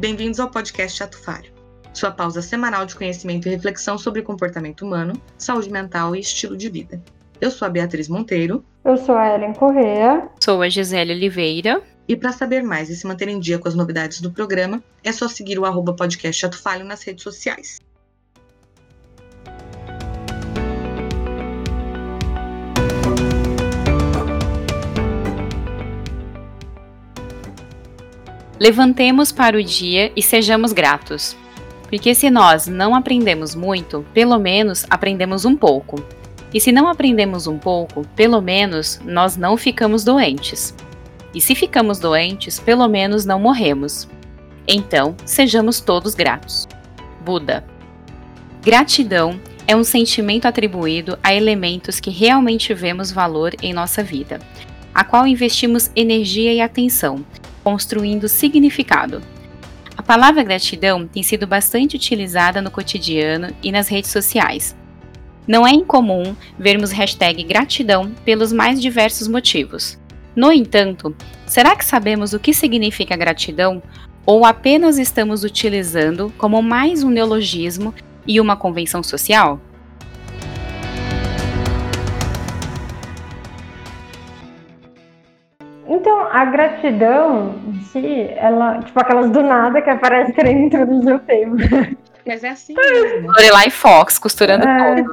bem-vindos ao podcast Chato Falho, sua pausa semanal de conhecimento e reflexão sobre comportamento humano, saúde mental e estilo de vida. Eu sou a Beatriz Monteiro. Eu sou a Ellen Correa. Sou a Gisele Oliveira. E para saber mais e se manter em dia com as novidades do programa, é só seguir o arroba podcast Chato Falho nas redes sociais. Levantemos para o dia e sejamos gratos. Porque se nós não aprendemos muito, pelo menos aprendemos um pouco. E se não aprendemos um pouco, pelo menos nós não ficamos doentes. E se ficamos doentes, pelo menos não morremos. Então, sejamos todos gratos. Buda. Gratidão é um sentimento atribuído a elementos que realmente vemos valor em nossa vida, a qual investimos energia e atenção, construindo significado. A palavra gratidão tem sido bastante utilizada no cotidiano e nas redes sociais. Não é incomum vermos hashtag gratidão pelos mais diversos motivos. No entanto, será que sabemos o que significa gratidão ou apenas estamos utilizando como mais um neologismo e uma convenção social? A gratidão em si, ela, tipo aquelas do nada que aparece querendo introduzir o tema. Mas é assim mesmo. Lorelai Fox, costurando é... tudo.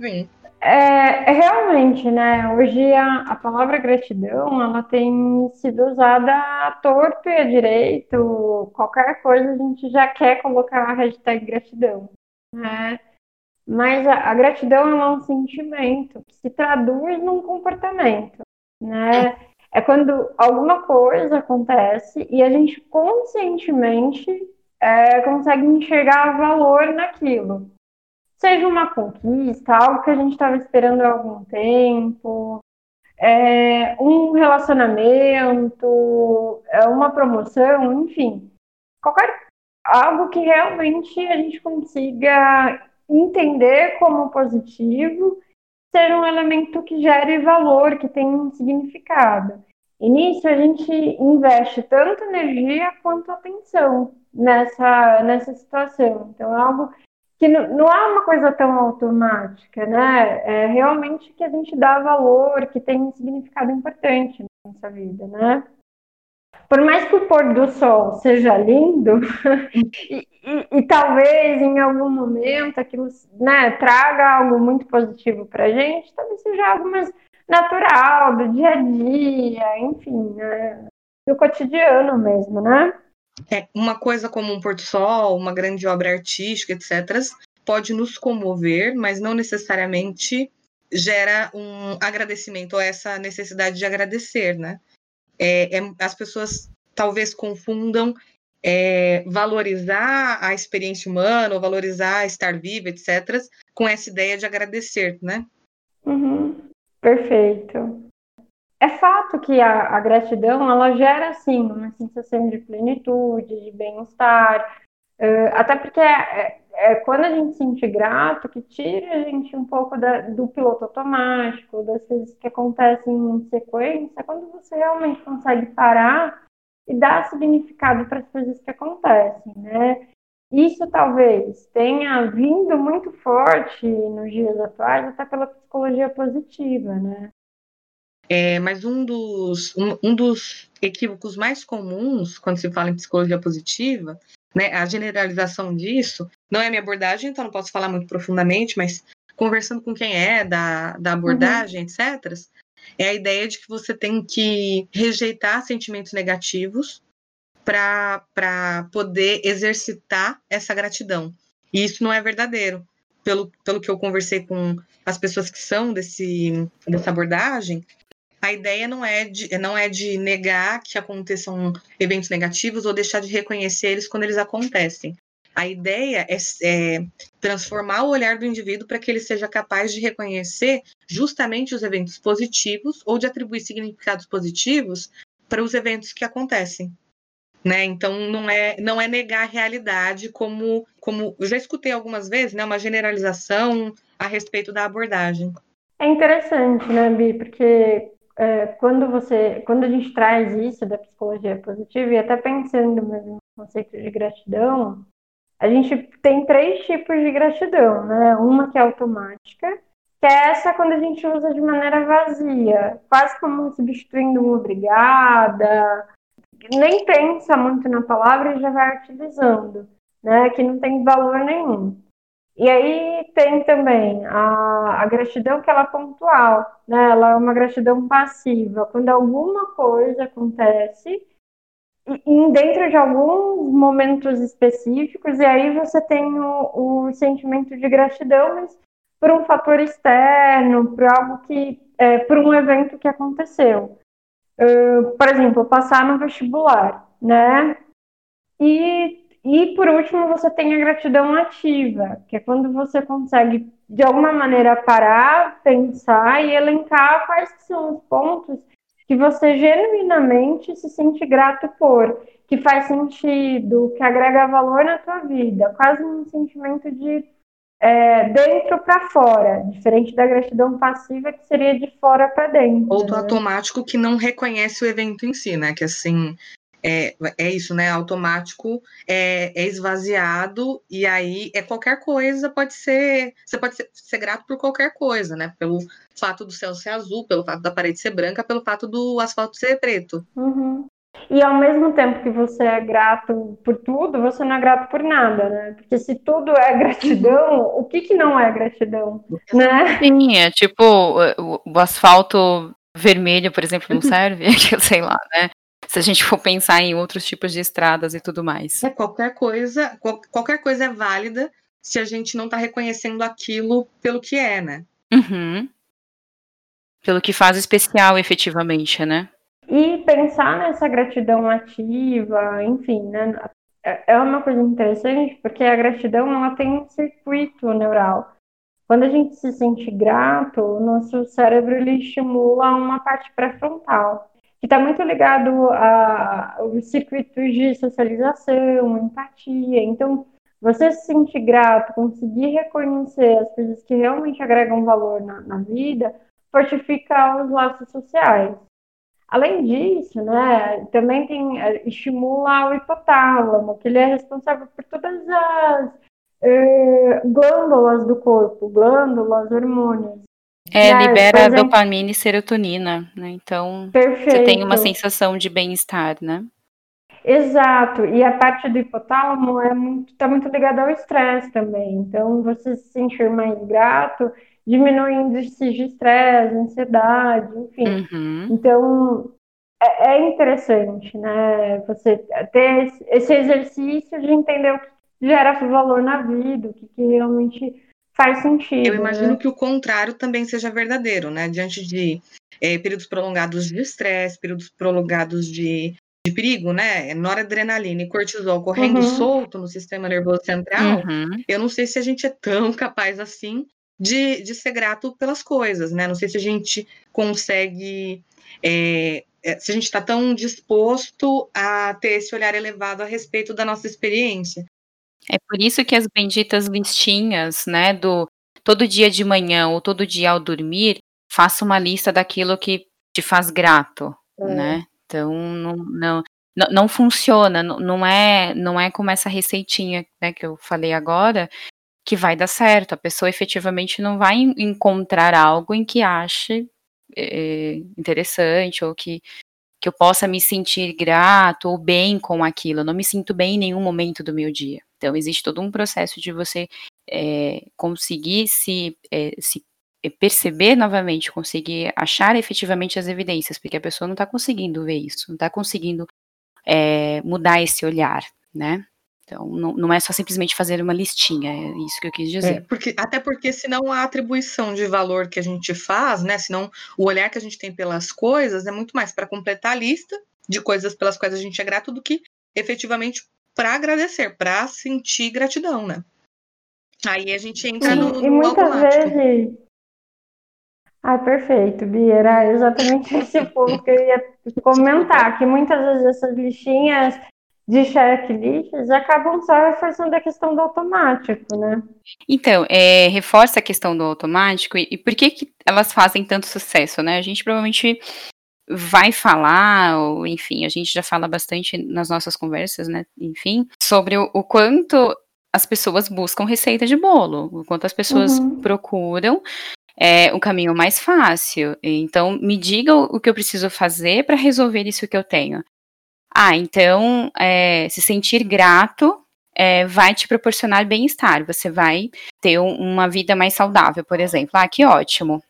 Sim. É, é, realmente, né? Hoje a, a palavra gratidão ela tem sido usada à torto e à direito. Qualquer coisa a gente já quer colocar a hashtag gratidão, né? Mas a, a gratidão é um sentimento que se traduz num comportamento né? É quando alguma coisa acontece e a gente conscientemente é, consegue enxergar valor naquilo. Seja uma conquista, algo que a gente estava esperando há algum tempo, é, um relacionamento, é, uma promoção, enfim. Qualquer algo que realmente a gente consiga entender como positivo ser um elemento que gere valor, que tenha um significado. E nisso a gente investe tanto energia quanto atenção nessa, nessa situação. Então é algo que não, não é uma coisa tão automática, né? É realmente que a gente dá valor, que tem um significado importante na nossa vida, né? Por mais que o pôr do sol seja lindo, e, e, e, talvez em algum momento aquilo né, traga algo muito positivo para a gente, talvez seja algo mais natural, do dia a dia, enfim, né, do cotidiano mesmo, né? É, uma coisa como um pôr sol, uma grande obra artística, etc., pode nos comover, mas não necessariamente gera um agradecimento ou essa necessidade de agradecer, né? É, é, as pessoas talvez confundam é, valorizar a experiência humana, ou valorizar estar viva, etc., com essa ideia de agradecer, né? Uhum. Perfeito. É fato que a, a, gratidão ela gera sim uma sensação de plenitude, de bem-estar, uh, até porque é, é, quando a gente se sente grato que tira a gente um pouco da, do piloto automático, das coisas que acontecem em sequência, quando você realmente consegue parar e dar significado para as coisas que acontecem, né? Isso talvez tenha vindo muito forte nos dias atuais, até pela psicologia positiva, né? É, mas um dos, um, um dos equívocos mais comuns quando se fala em psicologia positiva né, a generalização disso não é minha abordagem, então não posso falar muito profundamente, mas conversando com quem é da, da abordagem, uhum. etc., é a ideia de que você tem que rejeitar sentimentos negativos para poder exercitar essa gratidão. E isso não é verdadeiro. Pelo, pelo que eu conversei com as pessoas que são desse, dessa abordagem, a ideia não é de, não é de negar que aconteçam eventos negativos ou deixar de reconhecer eles quando eles acontecem. A ideia é, é transformar o olhar do indivíduo para que ele seja capaz de reconhecer justamente os eventos positivos ou de atribuir significados positivos para os eventos que acontecem. Né? Então não é não é negar a realidade como como eu já escutei algumas vezes, né, uma generalização a respeito da abordagem. É interessante, né, Bi, porque é, quando você, quando a gente traz isso da psicologia positiva, e até pensando mesmo conceito de gratidão, a gente tem três tipos de gratidão, né? Uma que é automática, que é essa quando a gente usa de maneira vazia, quase como substituindo um obrigada, nem pensa muito na palavra e já vai utilizando, né? Que não tem valor nenhum. E aí tem também a, a gratidão que ela é pontual, né? Ela é uma gratidão passiva. Quando alguma coisa acontece e, dentro de alguns momentos específicos, e aí você tem o, o sentimento de gratidão, mas por um fator externo, por algo que, é, por um evento que aconteceu. Uh, por exemplo, passar no vestibular, né? E e por último, você tem a gratidão ativa, que é quando você consegue, de alguma maneira, parar, pensar e elencar quais são os pontos que você genuinamente se sente grato por, que faz sentido, que agrega valor na tua vida, quase um sentimento de é, dentro para fora, diferente da gratidão passiva que seria de fora para dentro. Ou do né? automático que não reconhece o evento em si, né? Que assim, é, é isso, né? Automático é, é, esvaziado e aí é qualquer coisa pode ser. Você pode ser, ser, grato por qualquer coisa, né? Pelo fato do céu ser azul, pelo fato da parede ser branca, pelo fato do asfalto ser preto. Uhum. E ao mesmo tempo que você é grato por tudo, você não é grato por nada, né? Porque se tudo é gratidão, o que, que não é gratidão, né? Sim, é tipo o, o asfalto vermelho, por exemplo, não serve, sei lá, né? Se a gente for pensar em outros tipos de estradas e tudo mais. É, qualquer coisa, qual, qualquer coisa é válida se a gente não está reconhecendo aquilo pelo que é, né? Uhum. Pelo que faz especial, efetivamente, né? E pensar nessa gratidão ativa, enfim, né? É, é uma coisa interessante porque a gratidão ela tem um circuito neural. Quando a gente se sente grato, o nosso cérebro ele estimula uma parte pré-frontal que está muito ligado aos circuitos de socialização, empatia. Então, você se sentir grato, conseguir reconhecer as coisas que realmente agregam valor na, na vida, fortifica os laços sociais. Além disso, né, também tem, é, estimula o hipotálamo, que ele é responsável por todas as eh, glândulas do corpo, glândulas, hormônios. É, libera exemplo, dopamina e serotonina, né? Então, perfeito. você tem uma sensação de bem-estar, né? Exato. E a parte do hipotálamo é muito, tá muito ligada ao estresse também. Então, você se sentir mais grato, diminui índices de estresse, ansiedade, enfim. Uhum. Então, é, é, interessante, né? Você ter esse exercício de entender o que gera valor na vida, o que, que realmente faz sentido. Eu imagino né? que o contrário também seja verdadeiro, né? Diante de é, períodos prolongados de estresse, períodos prolongados de, de perigo, né? Noradrenalina e cortisol correndo uhum. solto no sistema nervoso central, uhum. eu não sei se a gente é tão capaz assim de, de ser grato pelas coisas, né? Não sei se a gente consegue. É, é se a gente está tão disposto a ter esse olhar elevado a respeito da nossa experiência. É por isso que as benditas listinhas, né, do todo dia de manhã ou todo dia ao dormir, faça uma lista daquilo que te faz grato, é. né? Então não, não, não, funciona, não, não é não é como essa receitinha né, que eu falei agora que vai dar certo. A pessoa efetivamente não vai encontrar algo em que ache é, interessante ou que que eu possa me sentir grato ou bem com aquilo. Eu não me sinto bem em nenhum momento do meu dia. Então, existe todo um processo de você é, conseguir se, é, se perceber novamente, conseguir achar efetivamente as evidências, porque a pessoa não está conseguindo ver isso, não está conseguindo é, mudar esse olhar, né? Então, não, não, é só simplesmente fazer uma listinha, é isso que eu quis dizer. É, porque, até porque, senão a atribuição de valor que a gente faz, né? Senão o olhar que a gente tem pelas coisas é muito mais para completar a lista de coisas pelas quais a gente é grato do que efetivamente para agradecer, para sentir gratidão, né? Aí a gente entra Sim, no, no e muitas automático. vezes. Ah, perfeito, Bia. Era exatamente esse ponto que eu ia comentar, que muitas vezes essas listinhas de checklists acabam só reforçando a questão do automático, né? Então, é, reforça a questão do automático e, e por que, que elas fazem tanto sucesso, né? A gente provavelmente vai falar, ou enfim, a gente já fala bastante nas nossas conversas, né? Enfim, sobre o, o quanto as pessoas buscam receita de bolo, o quanto as pessoas uhum. procuram é, um caminho mais fácil. Então, me diga o, o que eu preciso fazer para resolver isso que eu tenho. Ah, então, é, se sentir grato é, vai te proporcionar bem-estar. Você vai ter um, uma vida mais saudável, por exemplo. Ah, que ótimo.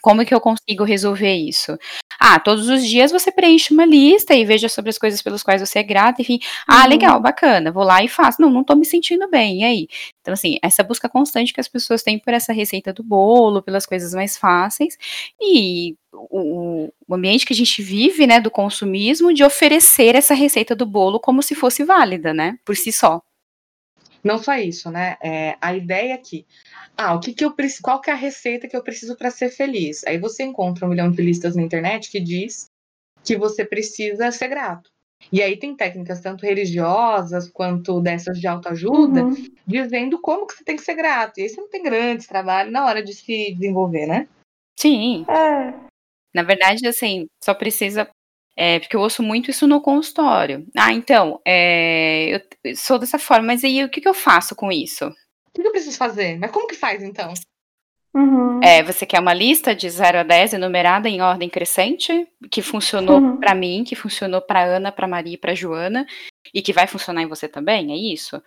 Como que eu consigo resolver isso? Ah, todos os dias você preenche uma lista e veja sobre as coisas pelas quais você é grata, enfim. Ah, uhum. legal, bacana, vou lá e faço. Não, não tô me sentindo bem, e aí? Então, assim, essa busca constante que as pessoas têm por essa receita do bolo, pelas coisas mais fáceis, e o, o ambiente que a gente vive, né, do consumismo, de oferecer essa receita do bolo como se fosse válida, né, por si só. Não só isso, né? É, a ideia aqui. Ah, o que, que eu preciso, qual que é a receita que eu preciso para ser feliz? Aí você encontra um milhão de listas na internet que diz que você precisa ser grato. E aí tem técnicas tanto religiosas quanto dessas de autoajuda, uhum. dizendo como que você tem que ser grato. E aí você não tem grandes trabalhos na hora de se desenvolver, né? Sim. É. Na verdade, assim, só precisa é, porque eu ouço muito isso no consultório. Ah, então, é, eu sou dessa forma, mas aí o que, que eu faço com isso? O que, eu preciso fazer? Mas como que faz então? Uhum. É, você quer uma lista de 0 a 10 enumerada em ordem crescente, que funcionou uhum. para mim, que funcionou para Ana, para Maria e para Joana, e que vai funcionar em você também? É isso?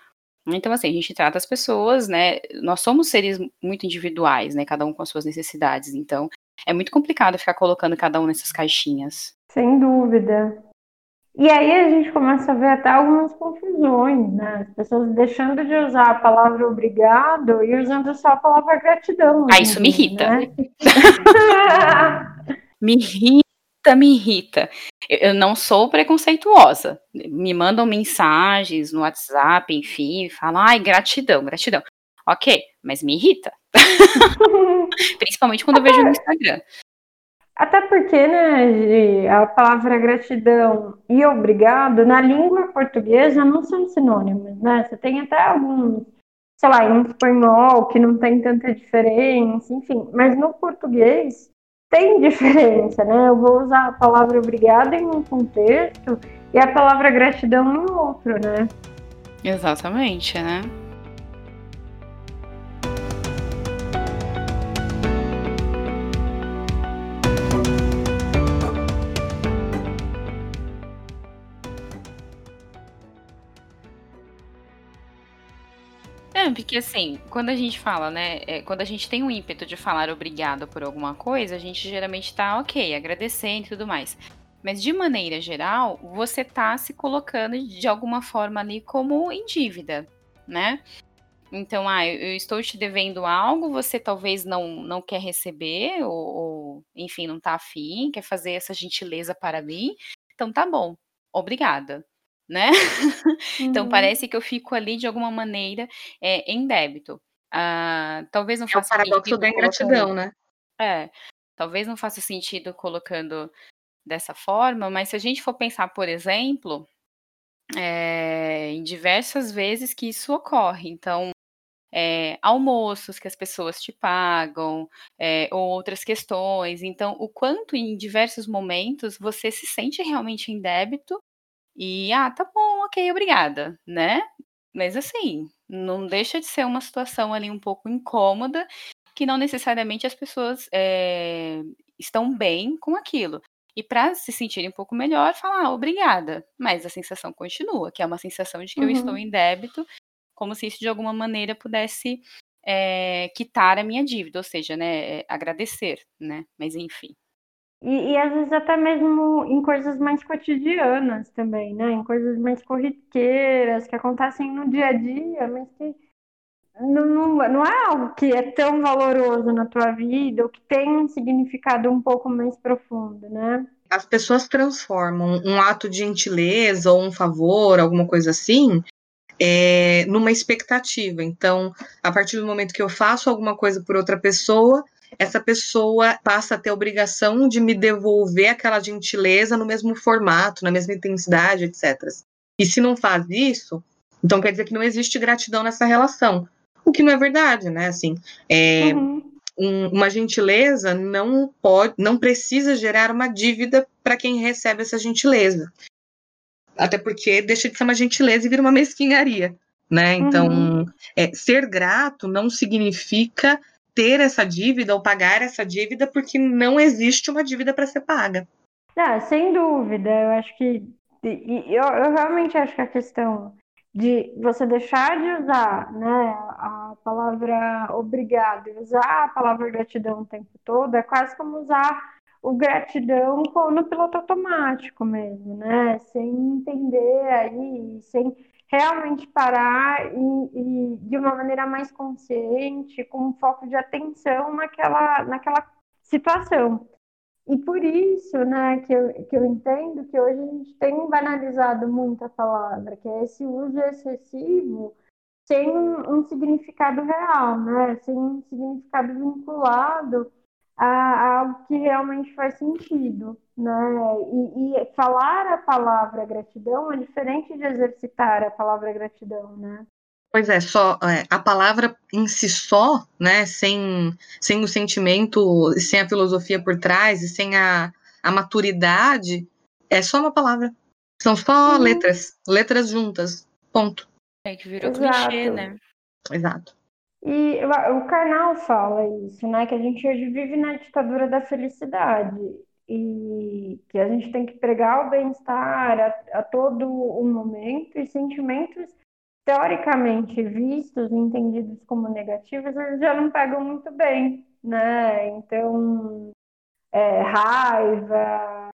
Então, assim, a gente trata as pessoas, né? Nós somos seres muito individuais, né? Cada um com as suas necessidades. Então, é muito complicado ficar colocando cada um nessas caixinhas. Sem dúvida. E aí a gente começa a ver até algumas confusões, né? As pessoas deixando de usar a palavra obrigado e usando só a palavra gratidão. Ah, isso me irrita. Né? me irrita, me irrita. Eu não sou preconceituosa. Me mandam mensagens no WhatsApp, enfim, falam, ai, gratidão, gratidão. Ok, mas me irrita. Principalmente quando eu vejo no Instagram. Até porque, né, a palavra gratidão e obrigado na língua portuguesa não são sinônimos, né? Você tem até alguns, sei lá, em espanhol que não tem tanta diferença, enfim, mas no português tem diferença, né? Eu vou usar a palavra obrigado em um contexto e a palavra gratidão em outro, né? Exatamente, né? Porque assim, quando a gente fala, né? É, quando a gente tem um ímpeto de falar obrigado por alguma coisa, a gente geralmente tá ok, agradecendo e tudo mais. Mas de maneira geral, você tá se colocando de alguma forma ali como em dívida, né? Então, ah, eu estou te devendo algo, você talvez não, não quer receber, ou, ou enfim, não tá afim, quer fazer essa gentileza para mim. Então tá bom, obrigada né? então uhum. parece que eu fico ali de alguma maneira é, em débito. Ah, talvez não faça é o paradoxo da ingratidão, né? É, talvez não faça sentido colocando dessa forma, mas se a gente for pensar, por exemplo, é, em diversas vezes que isso ocorre, então é, almoços que as pessoas te pagam, é, ou outras questões. Então, o quanto em diversos momentos você se sente realmente em débito e, ah, tá bom, ok, obrigada, né? Mas assim, não deixa de ser uma situação ali um pouco incômoda, que não necessariamente as pessoas é, estão bem com aquilo. E para se sentirem um pouco melhor, falar, ah, obrigada. Mas a sensação continua, que é uma sensação de que uhum. eu estou uhum. em débito, como se isso de alguma maneira pudesse é, quitar a minha dívida, ou seja, né, é, agradecer, né? Mas enfim. E, e, às vezes até mesmo em coisas mais cotidianas também, né? Em coisas mais corriqueiras, que acontecem no dia a dia, mas que não, não, não é algo que é tão valoroso na tua vida, ou que tem um significado um pouco mais profundo, né? As pessoas transformam um ato de gentileza ou um favor, alguma coisa assim, é, numa expectativa. Então, a partir do momento que eu faço alguma coisa por outra pessoa, essa pessoa passa a ter a obrigação de me devolver aquela gentileza no mesmo formato, na mesma intensidade, etc. E se não faz isso, então quer dizer que não existe gratidão nessa relação. O que não é verdade, né? Assim, é, uhum. um, uma gentileza não pode, não precisa gerar uma dívida para quem recebe essa gentileza. Até porque deixa de ser uma gentileza e vira uma mesquinharia, né? Então, uhum. é, ser grato não significa ter essa dívida ou pagar essa dívida, porque não existe uma dívida para ser paga. Ah, sem dúvida, eu acho que eu, eu realmente acho que a questão de você deixar de usar né, a palavra obrigado e usar a palavra gratidão o tempo todo é quase como usar o gratidão no piloto automático mesmo, né? Sem entender aí, sem realmente parar e, e, de uma maneira mais consciente, com um foco de atenção naquela, naquela situação. E por isso, né, que eu, que eu entendo que hoje a gente tem banalizado muito a palavra, que é esse uso excessivo sem um, um significado real, né, sem um significado vinculado a, a algo que realmente faz sentido, né, e, e falar a palavra gratidão é diferente de exercitar a palavra gratidão, né. Pois é, só é, a palavra em si só, né, sem, sem o sentimento, sem a filosofia por trás e sem a, a maturidade, é só uma palavra. São só uhum. letras, letras juntas, ponto. É que virou Exato. clichê, né? Exato. E o Karnal fala isso, né, que a gente hoje vive na ditadura da felicidade e que a gente tem que pregar o bem-estar a, a todo o momento e sentimentos teoricamente vistos entendidos como negativos, eles já não pegam muito bem, né? Então, é, raiva,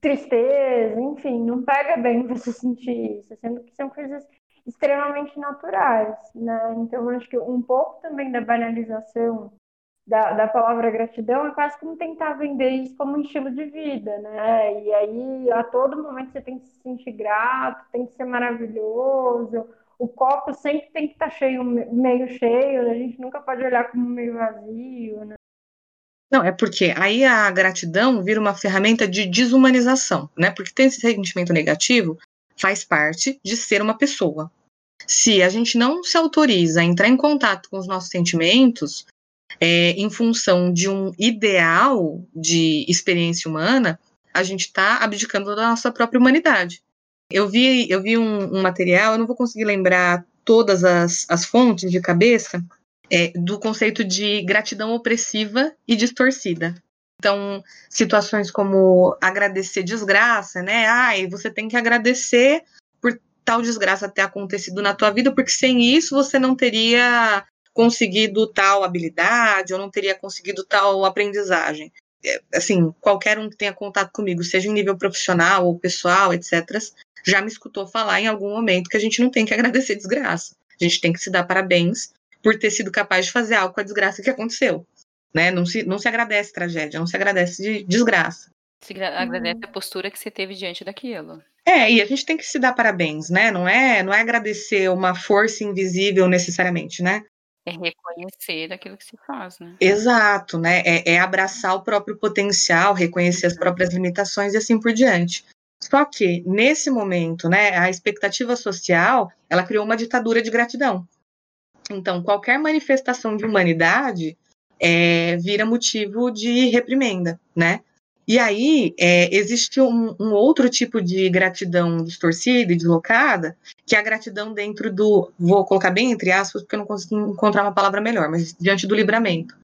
tristeza, enfim, não pega bem você sentir isso, sendo que são coisas extremamente naturais, né? Então, acho que um pouco também da banalização da, da palavra gratidão é quase como tentar vender isso como um estilo de vida, né? E aí, a todo momento, você tem que se sentir grato, tem que ser maravilhoso. O copo sempre tem que estar tá cheio, meio cheio, a gente nunca pode olhar como meio vazio, né? Não, é porque aí a gratidão vira uma ferramenta de desumanização, né? Porque ter esse sentimento negativo faz parte de ser uma pessoa. Se a gente não se autoriza a entrar em contato com os nossos sentimentos, é, em função de um ideal de experiência humana, a gente está abdicando da nossa própria humanidade. Eu vi, eu vi um, um material, eu não vou conseguir lembrar todas as, as fontes de cabeça, é, do conceito de gratidão opressiva e distorcida. Então, situações como agradecer desgraça, né? Ai, você tem que agradecer tal desgraça ter acontecido na tua vida, porque sem isso você não teria conseguido tal habilidade, ou não teria conseguido tal aprendizagem. É, assim, qualquer um que tenha contato comigo, seja em nível profissional ou pessoal, etc., já me escutou falar em algum momento que a gente não tem que agradecer desgraça. A gente tem que se dar parabéns por ter sido capaz de fazer algo com a desgraça que aconteceu. Né? Não, se, não se agradece tragédia, não se agradece de desgraça. Se agradece uhum. a postura que você teve diante daquilo. É, e a gente tem que se dar parabéns, né? Não é, não é agradecer uma força invisível necessariamente, né? É reconhecer aquilo que se faz, né? Exato, né? É, é abraçar o próprio potencial, reconhecer as próprias limitações e assim por diante. Só que, nesse momento, né, a expectativa social, ela criou uma ditadura de gratidão. Então, qualquer manifestação de humanidade é, vira motivo de reprimenda, né? E aí é, existe um, um, outro tipo de gratidão distorcida e deslocada, que é a gratidão dentro do, vou colocar bem entre aspas, porque eu não consegui encontrar uma palavra melhor, mas diante do livramento.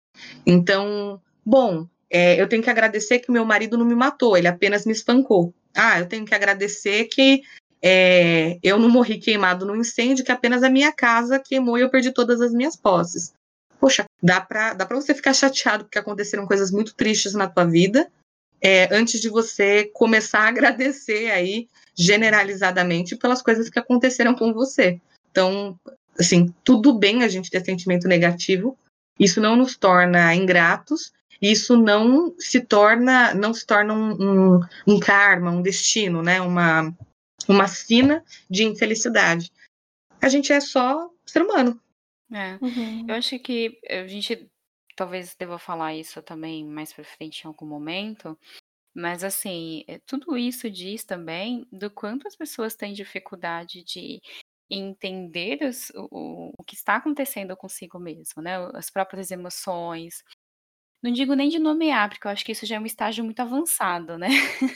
Então, bom, é, eu tenho que agradecer que meu marido não me matou, ele apenas me espancou. Ah, eu tenho que agradecer que é, eu não morri queimado no incêndio, que apenas a minha casa queimou e eu perdi todas as minhas posses. Poxa, dá pra, dá pra você ficar chateado porque aconteceram coisas muito tristes na tua vida, é, antes de você começar a agradecer aí generalizadamente pelas coisas que aconteceram com você. Então, assim, tudo bem a gente ter sentimento negativo, isso não nos torna ingratos, isso não se torna, não se torna um, um, um karma, um destino, né? Uma, uma sina de infelicidade. A gente é só ser humano. É. Uhum. Eu acho que a gente talvez deva falar isso também mais para frente em algum momento, mas assim, eh, tudo isso diz também do quanto as pessoas têm dificuldade de entender os, o, o que está acontecendo consigo mesmo, né? As próprias emoções. Não digo nem de nomear, porque eu acho que isso já é um estágio muito avançado, né?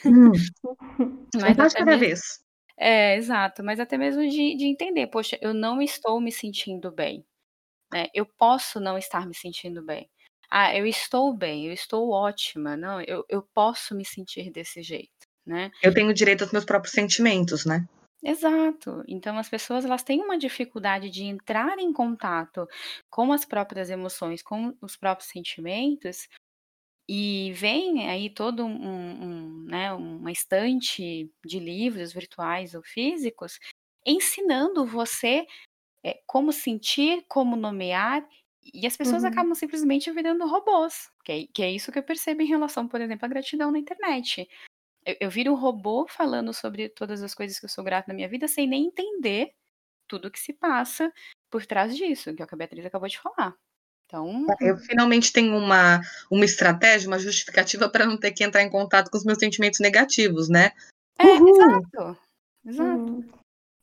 Hum. Mas até cada mesmo, vez. É, exato. Mas até mesmo de, de entender, poxa, eu não estou me sentindo bem. Né? Eu posso não estar me sentindo bem. Ah, eu estou bem, eu estou ótima. Não, eu, eu posso me sentir desse jeito, né? Eu tenho direito aos meus próprios sentimentos, né? Exato. Então as pessoas elas têm uma dificuldade de entrar em contato com as próprias emoções, com os próprios sentimentos, e vem aí todo um, um, né, uma estante de livros virtuais ou físicos ensinando você é, como sentir, como nomear, e as pessoas uhum. acabam simplesmente virando robôs, que é, que é isso que eu percebo em relação, por exemplo, à gratidão na internet eu, eu viro um robô falando sobre todas as coisas que eu sou grata na minha vida sem nem entender tudo que se passa por trás disso, que é o que a Beatriz acabou de falar. Então, eu finalmente tenho uma, uma estratégia, uma justificativa para não ter que entrar em contato com os meus sentimentos negativos, né? É, uhum. exato. Exato. Uhum.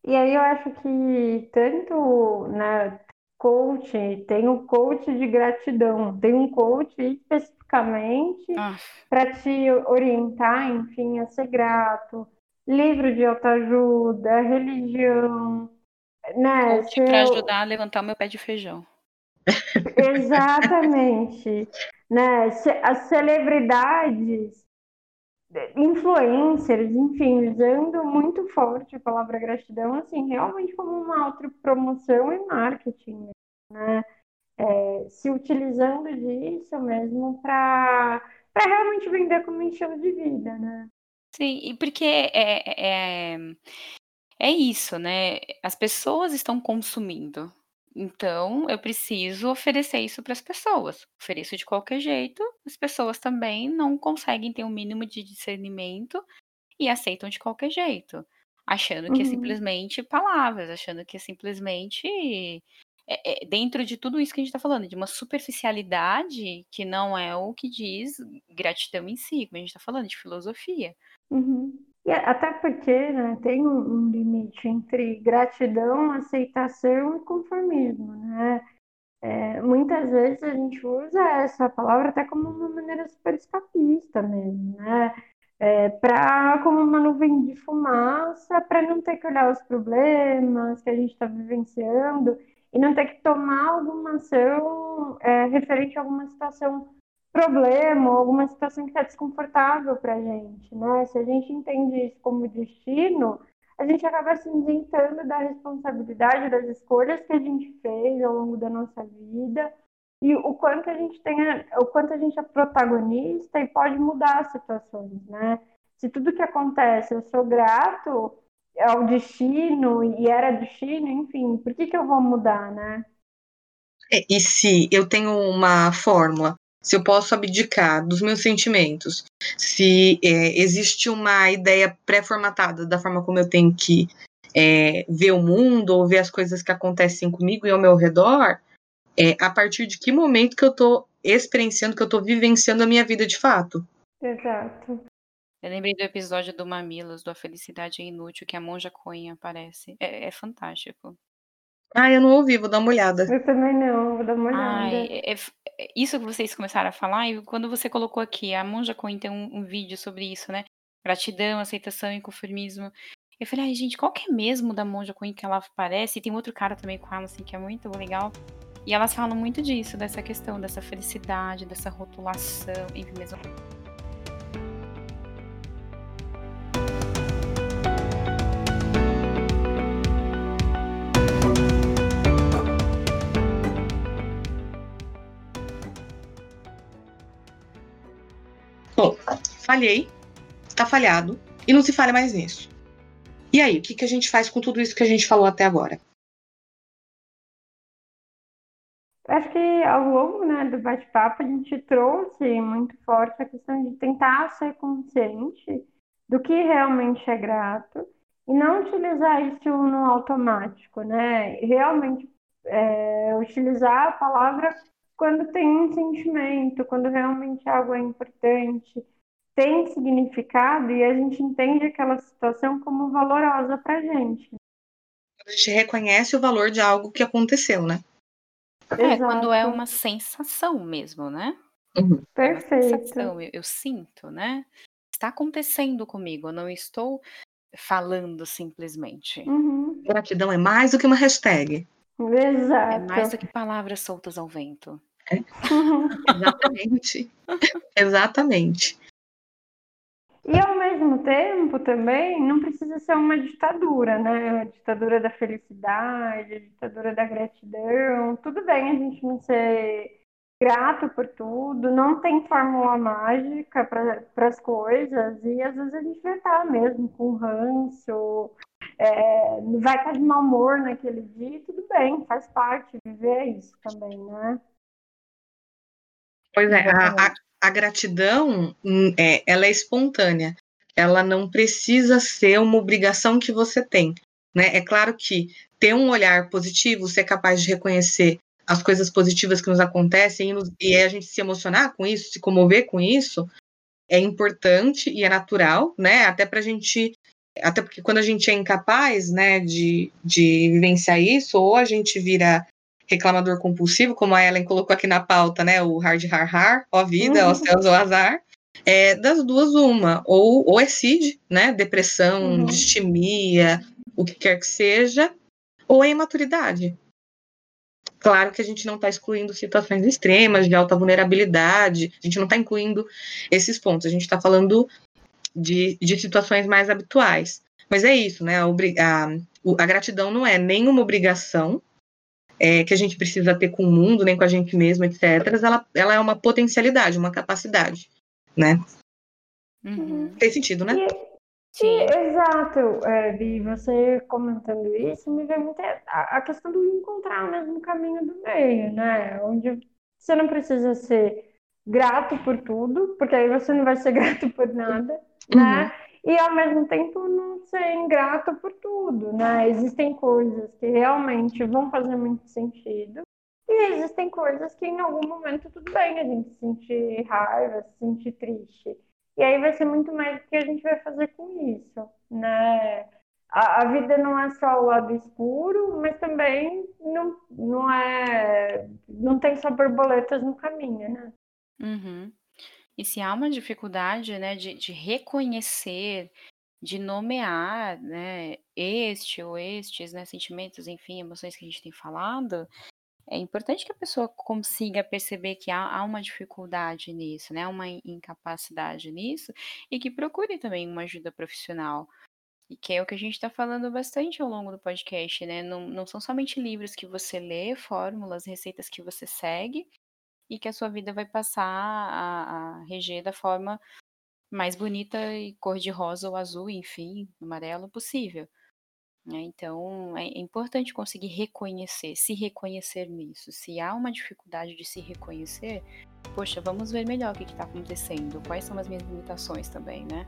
E aí eu acho que tanto né, coach, tem o coach de gratidão, tem um coach especificamente ah. para te orientar, enfim, a ser grato, livro de autoajuda, religião, né? Para ajudar a levantar o meu pé de feijão. Exatamente, né? As celebridades influencers, enfim, usando muito forte a palavra gratidão, assim, realmente como uma autopromoção e marketing, né? É, se utilizando disso mesmo para realmente vender como estilo de vida, né? Sim, e porque é, é, é isso, né? As pessoas estão consumindo. Então, eu preciso oferecer isso para as pessoas. Ofereço de qualquer jeito, as pessoas também não conseguem ter um mínimo de discernimento e aceitam de qualquer jeito, achando que é uhum. simplesmente palavras, achando que é simplesmente é, é, dentro de tudo isso que a gente está falando, de uma superficialidade que não é o que diz gratidão em si, como a gente está falando de filosofia. Uhum. E até porque né, tem um, entre gratidão, aceitação e conformismo, né? É, muitas vezes a gente usa essa palavra até como uma maneira super escapista mesmo, né? É, pra, como uma nuvem de fumaça, para não ter que olhar os problemas que a gente está vivenciando e não ter que tomar alguma ação é, referente a alguma situação problema alguma situação que está desconfortável para a gente, né? Se a gente entende isso como destino, a gente acaba se isentando da responsabilidade das escolhas que a gente fez ao longo da nossa vida e o quanto a gente tem, o quanto a gente é protagonista e pode mudar as situações, né? Se tudo que acontece eu sou grato ao destino e era destino, enfim, por que que eu vou mudar, né? É, e se eu tenho uma fórmula se eu posso abdicar dos meus sentimentos, se é, existe uma ideia pré-formatada da forma como eu tenho que é, ver o mundo ou ver as coisas que acontecem comigo e ao meu redor, é, a partir de que momento que eu estou experienciando, que eu estou vivenciando a minha vida de fato. Exato. Eu lembrei do episódio do Mamilos, do A Felicidade é Inútil, que a Monja Coen aparece. É, é fantástico. Ah, eu não ouvi, vou dar uma olhada. Eu também não, vou dar uma olhada. Ai, é, é, isso que vocês começaram a falar, e quando você colocou aqui, a Monja Coen tem um, um vídeo sobre isso, né? Gratidão, aceitação e conformismo. Eu falei, ai, gente, qual que é mesmo da Monja Coen que ela aparece? E tem outro cara também com ela, assim, que é muito legal. E elas falam muito disso, dessa questão, dessa felicidade, dessa rotulação, enfim, mesmo. Falhei, tá falhado, e não se falha mais nisso. E aí, o que, que a gente faz com tudo isso que a gente falou até agora? Acho que ao longo né, do bate-papo a gente trouxe muito forte a questão de tentar ser consciente do que realmente é grato e não utilizar isso no automático, né? Realmente é, utilizar a palavra quando tem um sentimento, quando realmente algo é importante, tem significado e a gente entende aquela situação como valorosa para a gente. a gente reconhece o valor de algo que aconteceu, né? É, quando é uma sensação mesmo, né? Uhum. Perfeito. É sensação, eu, eu, sinto, né? Está acontecendo comigo, eu não estou falando simplesmente. Uhum. Gratidão é mais do que uma hashtag. Exato. É mais do que palavras soltas ao vento. É. Exatamente. Exatamente. E ao mesmo tempo também não precisa ser uma ditadura, né? A ditadura da felicidade, a ditadura da gratidão. Tudo bem a gente não ser grato por tudo, não tem fórmula mágica para as coisas, e às vezes a gente vai estar mesmo com ranço, é, vai estar de mau humor naquele dia, tudo bem, faz parte, viver isso também, né? Pois é, a, a gratidão, hum, é, ela é espontânea. Ela não precisa ser uma obrigação que você tem. Né? É claro que ter um olhar positivo, ser capaz de reconhecer as coisas positivas que nos acontecem e, nos, e a gente se emocionar com isso, se comover com isso, é importante e é natural, né? Até para a gente, até porque quando a gente é incapaz, né, de, de vivenciar isso, ou a gente vira reclamador compulsivo, como a Ellen colocou aqui na pauta, né? O hard har har, ó vida, uhum. ó céus, ó azar. É, das duas, uma. Ou, ou é CID, né? Depressão, uhum. distimia, o que quer que seja, ou é imaturidade. Claro que a gente não está excluindo situações extremas de alta vulnerabilidade, a gente não está incluindo esses pontos, a gente está falando de, de situações mais habituais. Mas é isso, né? A, a, a gratidão não é nenhuma obrigação, é, que a gente precisa ter com o mundo, nem com a gente mesmo, etc., ela, ela é uma potencialidade, uma capacidade, né? Uhum. Tem sentido, né? Sim. exato, é, Vi, você comentando isso, me vem muito a, a questão do encontrar o mesmo caminho do meio, né? Onde você não precisa ser grato por tudo, porque aí você não vai ser grato por nada, né? uhum. E ao mesmo tempo não ser ingrato por tudo, né? Existem coisas que realmente vão fazer muito sentido e existem coisas que em algum momento tudo bem a gente se sentir raiva, se sentir triste. E aí vai ser muito mais o que a gente vai fazer com isso, né? A, a vida não é só o lado escuro, mas também não, não é não tem só borboletas no caminho, né? Uhum. E se há uma dificuldade, né, de, de reconhecer, de nomear, né, este ou estes, né, sentimentos, enfim, emoções que a gente tem falado, é importante que a pessoa consiga perceber que há, há uma dificuldade nisso, né, uma incapacidade nisso, e que procure também uma ajuda profissional. E que é o que a gente está falando bastante ao longo do podcast, né? Não, não são somente livros que você lê, fórmulas, receitas que você segue, e que a sua vida vai passar a, a reger da forma mais bonita e cor-de-rosa ou azul, enfim, amarelo possível. Né? Então, é importante conseguir reconhecer, se reconhecer nisso. Se há uma dificuldade de se reconhecer, poxa, vamos ver melhor o que está acontecendo, quais são as minhas limitações também, né?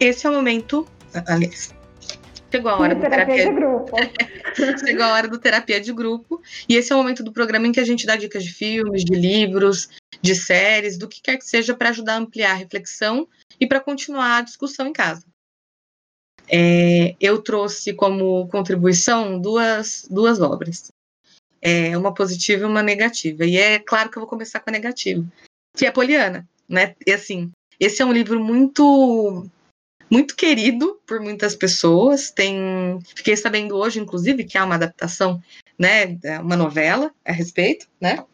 Esse é o momento. Aliás, chegou a hora do terapia, terapia de grupo. chegou a hora do terapia de grupo. E esse é o momento do programa em que a gente dá dicas de filmes, de livros, de séries, do que quer que seja para ajudar a ampliar a reflexão e para continuar a discussão em casa. É, eu trouxe como contribuição duas, duas obras. É, uma positiva e uma negativa. E é claro que eu vou começar com a negativa, que é Poliana. Né? E assim, esse é um livro muito muito querido por muitas pessoas. Tem, fiquei sabendo hoje, inclusive, que há uma adaptação, né, uma novela a respeito, né?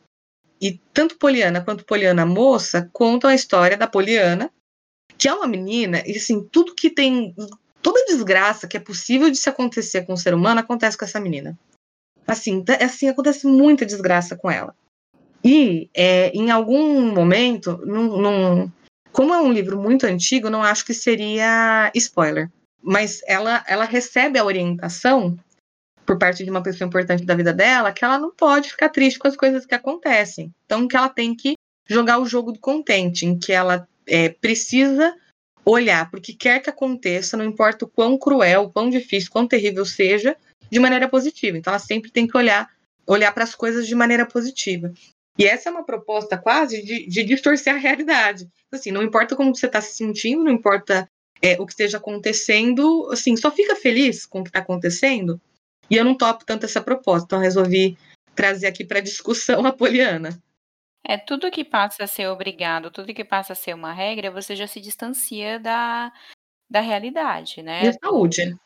E tanto Poliana quanto Poliana Moça contam a história da Poliana, que é uma menina, e assim, tudo que tem, toda desgraça que é possível de se acontecer com o ser humano acontece com essa menina. Assim, assim acontece muita desgraça com ela. E é, em algum momento, num, num, como é um livro muito antigo, não acho que seria spoiler. Mas ela, ela recebe a orientação por parte de uma pessoa importante da vida dela que ela não pode ficar triste com as coisas que acontecem. Então, que ela tem que jogar o jogo do contente, em que ela é, precisa olhar para o que quer que aconteça, não importa o quão cruel, o quão difícil, quão terrível seja, de maneira positiva. Então, ela sempre tem que olhar, olhar para as coisas de maneira positiva. E essa é uma proposta quase de, de distorcer a realidade. Assim, não importa como você está se sentindo, não importa é, o que esteja acontecendo, assim, só fica feliz com o que está acontecendo. E eu não topo tanto essa proposta, então resolvi trazer aqui para discussão a Poliana. É, tudo que passa a ser obrigado, tudo que passa a ser uma regra, você já se distancia da, da realidade, né? E saúde.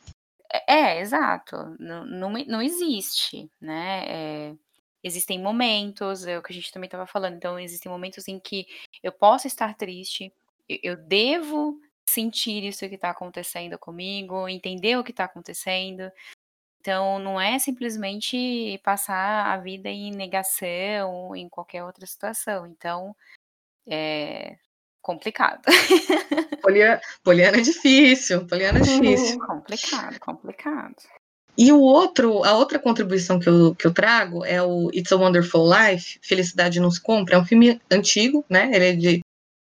É, é, exato. Não, não, não existe, né? É, existem momentos, é o que a gente também estava falando, então existem momentos em que eu posso estar triste, eu, devo sentir isso que está acontecendo comigo, entender o que está acontecendo, então, não é simplesmente passar a vida em negação em qualquer outra situação. Então, é complicado. Poliana, Poliana é difícil, Poliana é difícil. complicado, complicado. E o outro, a outra contribuição que eu, que eu trago é o It's a Wonderful Life, Felicidade Não Se Compra. É um filme antigo, né? Ele é de,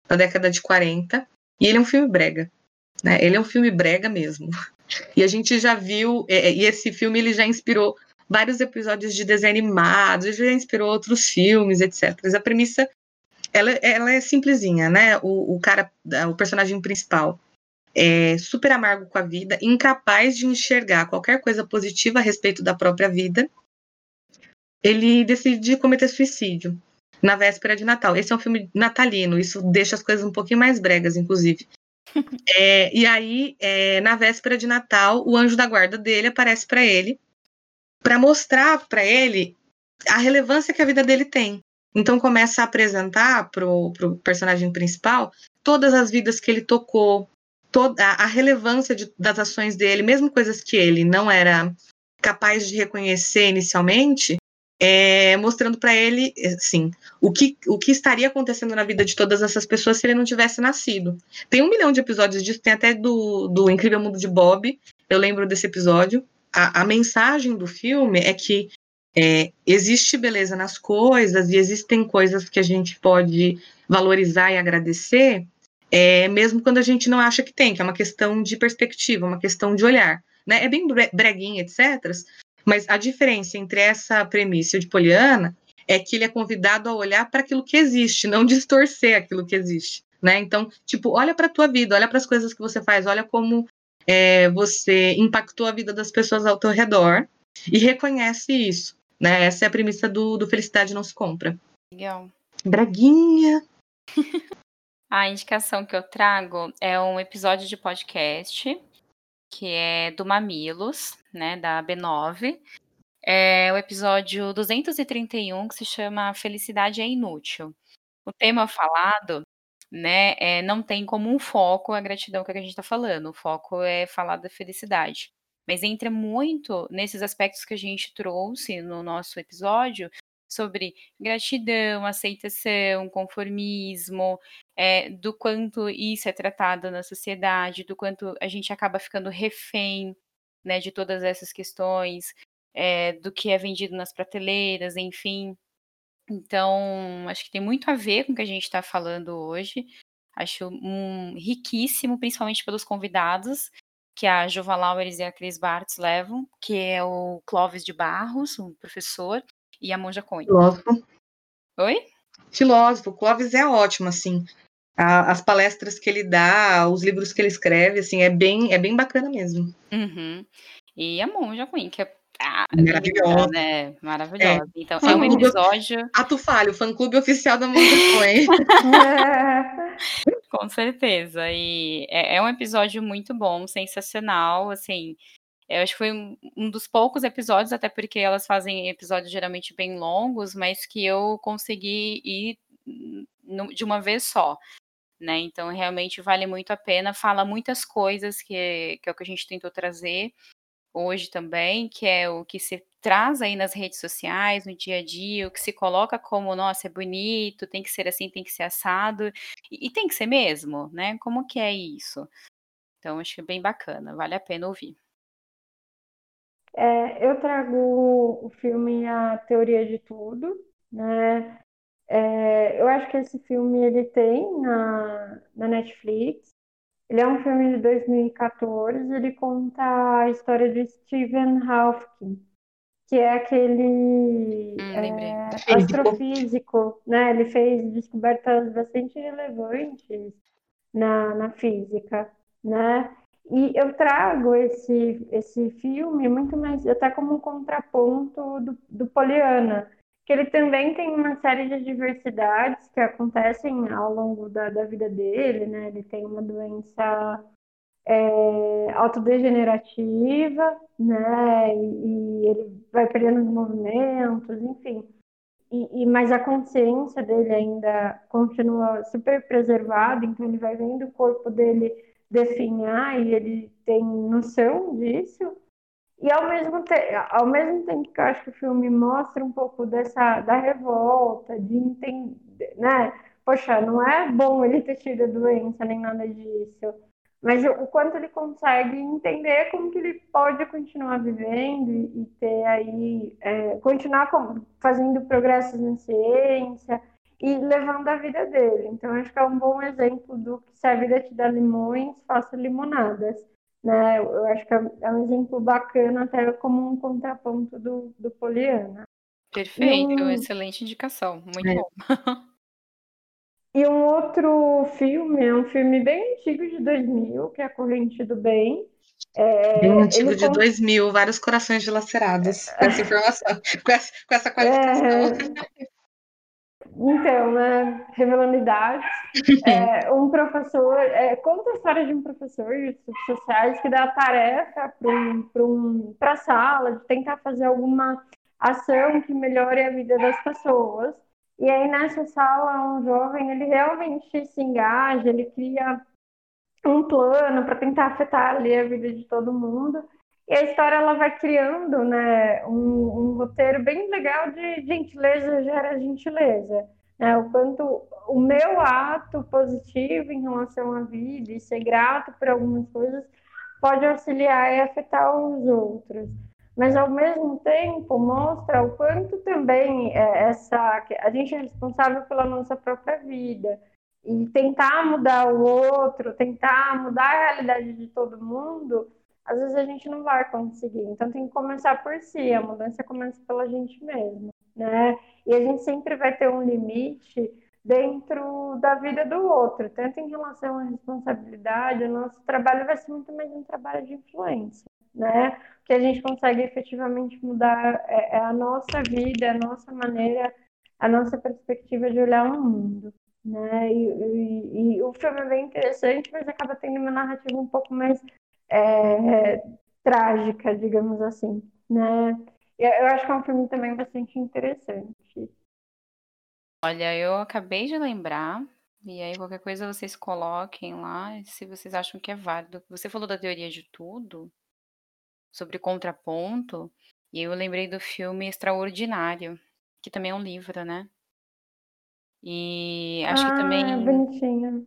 da década de 40. E ele é um filme brega. Né? Ele é um filme brega mesmo. E a gente já viu, é, é, e esse filme ele já inspirou vários episódios de desenho animado, já inspirou outros filmes, etc. Mas a premissa, ela, ela é simplesinha, né? O, o cara, o personagem principal é super amargo com a vida, incapaz de enxergar qualquer coisa positiva a respeito da própria vida. Ele decide cometer suicídio na véspera de Natal. Esse é um filme natalino, isso deixa as coisas um pouquinho mais bregas, inclusive. É, e aí, é, na véspera de Natal, o anjo da guarda dele aparece para ele, para mostrar para ele a relevância que a vida dele tem. Então começa a apresentar pro, pro personagem principal todas as vidas que ele tocou, toda a relevância de, das ações dele, mesmo coisas que ele não era capaz de reconhecer inicialmente, é, mostrando para ele, assim, o que, o que estaria acontecendo na vida de todas essas pessoas se ele não tivesse nascido. Tem um milhão de episódios disso, tem até do, do Incrível Mundo de Bob, eu lembro desse episódio. A, a mensagem do filme é que é, existe beleza nas coisas e existem coisas que a gente pode valorizar e agradecer, é, mesmo quando a gente não acha que tem, que é uma questão de perspectiva, uma questão de olhar. Né? É bem breguinha, etc. Mas a diferença entre essa premissa de Poliana é que ele é convidado a olhar para aquilo que existe, não distorcer aquilo que existe, né? Então, tipo, olha para a tua vida, olha para as coisas que você faz, olha como é, você impactou a vida das pessoas ao teu redor e reconhece isso, né? Essa é a premissa do, do Felicidade Não Se Compra. Legal. Braguinha! a indicação que eu trago é um episódio de podcast que é do Mamilos, né, da B9. É o episódio 231, que se chama Felicidade é Inútil. O tema falado, né, é, não tem como um foco a gratidão que a gente está falando. O foco é falar da felicidade. Mas entra muito nesses aspectos que a gente trouxe no nosso episódio sobre gratidão, aceitação, conformismo, é, do quanto isso é tratado na sociedade, do quanto a gente acaba ficando refém né, de todas essas questões, é, do que é vendido nas prateleiras, enfim. Então, acho que tem muito a ver com o que a gente está falando hoje. Acho um, riquíssimo, principalmente pelos convidados, que a Jova Lauers e a Cris Bartz levam, que é o Clóvis de Barros, um professor, e a Monja Cohen. Filósofo. Oi? Filósofo. Clóvis é ótimo, assim. A, as palestras que ele dá, os livros que ele escreve, assim, é bem, é bem bacana mesmo. Uhum. E a Monja Cohen, que é ah, maravilhosa. Né? Maravilhosa. É. Então, é um episódio. Ato falho, fã-clube oficial da Monja Cohen. Com certeza. E é, é, um episódio muito bom, sensacional. Assim, eu acho que foi um, dos poucos episódios, até porque elas fazem episódios geralmente bem longos, mas que eu consegui ir de uma vez só. Né? Então, realmente vale muito a pena. Fala muitas coisas que, que é o que a gente tentou trazer hoje também, que é o que se traz aí nas redes sociais, no dia a dia, o que se coloca como, nossa, é bonito, tem que ser assim, tem que ser assado, e, e tem que ser mesmo, né? Como que é isso? Então, acho que é bem bacana, vale a pena ouvir. É, eu trago o filme A Teoria de Tudo, né? É, eu acho que esse filme ele tem na, na Netflix. Ele é um filme de 2014, ele conta a história de Stephen Hawking, que é aquele Hum, é, astrofísico, né? Ele fez descobertas bastante relevantes na, na física, né? E eu trago esse, esse filme muito mais até como um contraponto do, do Poliana, que ele também tem uma série de adversidades que acontecem ao longo da, da vida dele, né? Ele tem uma doença é, autodegenerativa, né? E, e ele vai perdendo os movimentos, enfim. E, e, mas a consciência dele ainda continua super preservada, então ele vai vendo o corpo dele definhar e ele tem noção disso. E ao mesmo, te ao mesmo tempo que eu acho que o filme mostra um pouco dessa da revolta, de entender, né? Poxa, não é bom ele ter tido a doença nem nada disso. Mas o, quanto ele consegue entender como que ele pode continuar vivendo e, ter aí, é, continuar fazendo progressos na ciência e levando a vida dele. Então, acho que é um bom exemplo do que se a vida te dá limões, faça limonadas. Né? Eu acho que é, é um exemplo bacana, até como um contraponto do, do Poliana. Perfeito, um... excelente indicação, muito é. bom. E um outro filme, é um filme bem antigo de 2000, que é A Corrente do Bem. É, bem antigo de conta... 2000, vários corações dilacerados com essa informação, com essa, com essa qualificação. É... Então, né, revelando idades, é, um professor, é, conta a história de um professor de estudos sociais que dá a tarefa para um, um, a sala de tentar fazer alguma ação que melhore a vida das pessoas. E aí nessa sala, um jovem, ele realmente se engaja, ele cria um plano para tentar afetar ali a vida de todo mundo. E a história ela vai criando né, um, um roteiro bem legal de gentileza gera gentileza. Né? O quanto o meu ato positivo em relação à vida e ser grato por algumas coisas pode auxiliar e afetar os outros mas ao mesmo tempo mostra o quanto também é, essa a gente é responsável pela nossa própria vida e tentar mudar o outro, tentar mudar a realidade de todo mundo, às vezes a gente não vai conseguir. Então tem que começar por si, a mudança começa pela gente mesmo, né? E a gente sempre vai ter um limite dentro da vida do outro, tanto em relação à responsabilidade, o nosso trabalho vai ser muito mais um trabalho de influência, né? que a gente consegue efetivamente mudar é, é, a nossa vida, a nossa maneira, a nossa perspectiva de olhar o mundo. Né? E, e, e o filme é bem interessante, mas acaba tendo uma narrativa um pouco mais é, trágica, digamos assim. Né? Eu acho que é um filme também bastante interessante. Olha, eu acabei de lembrar, e aí qualquer coisa vocês coloquem lá, se vocês acham que é válido. Você falou da teoria de tudo, sobre contraponto, e eu lembrei do filme Extraordinário, que também é um livro, né? E acho ah, que também. Bonitinho.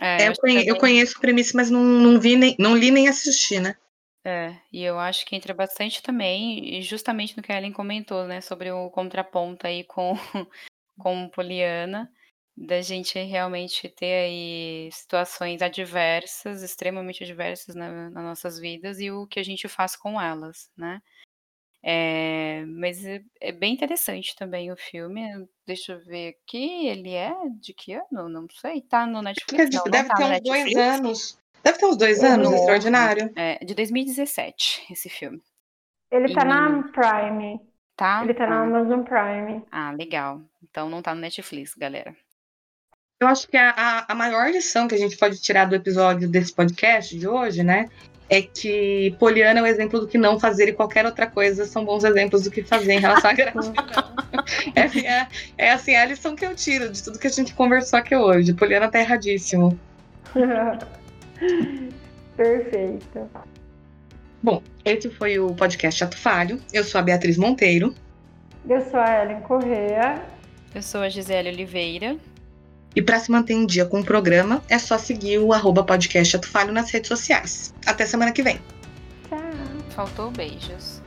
É, é eu, conheço, também... eu conheço a premissa, mas não, não vi nem, não li nem assisti, né? É, e eu acho que entra bastante também, justamente no que a Ellen comentou, né, sobre o contraponto aí com, com Poliana da gente realmente ter aí situações adversas, extremamente adversas na, nas nossas vidas e o que a gente faz com elas, né? É, mas é, é, bem interessante também o filme. Deixa eu ver aqui. Ele é de que ano? Não sei. Tá no Netflix. Não, deve não tá ter uns dois anos. Deve ter uns dois anos, extraordinário. É, de 2017, esse filme. Ele tá e... na Prime. Tá? Ele tá ah. na Amazon Prime. Ah, legal. Então não tá no Netflix, galera. Eu acho que a, a maior lição que a gente pode tirar do episódio desse podcast de hoje, né? É que Poliana é o um exemplo do que não fazer e qualquer outra coisa são bons exemplos do que fazer em relação à gratidão. é, é, é assim, é a lição que eu tiro de tudo que a gente conversou aqui hoje. Poliana tá erradíssimo. Perfeito. Bom, esse foi o podcast Ato Falho. Eu sou a Beatriz Monteiro. Eu sou a Ellen Correa. Eu sou a Gisele Oliveira. E para se manter em dia com o programa, é só seguir o arroba podcast Atufalho nas redes sociais. Até semana que vem. Tchau. Faltou beijos.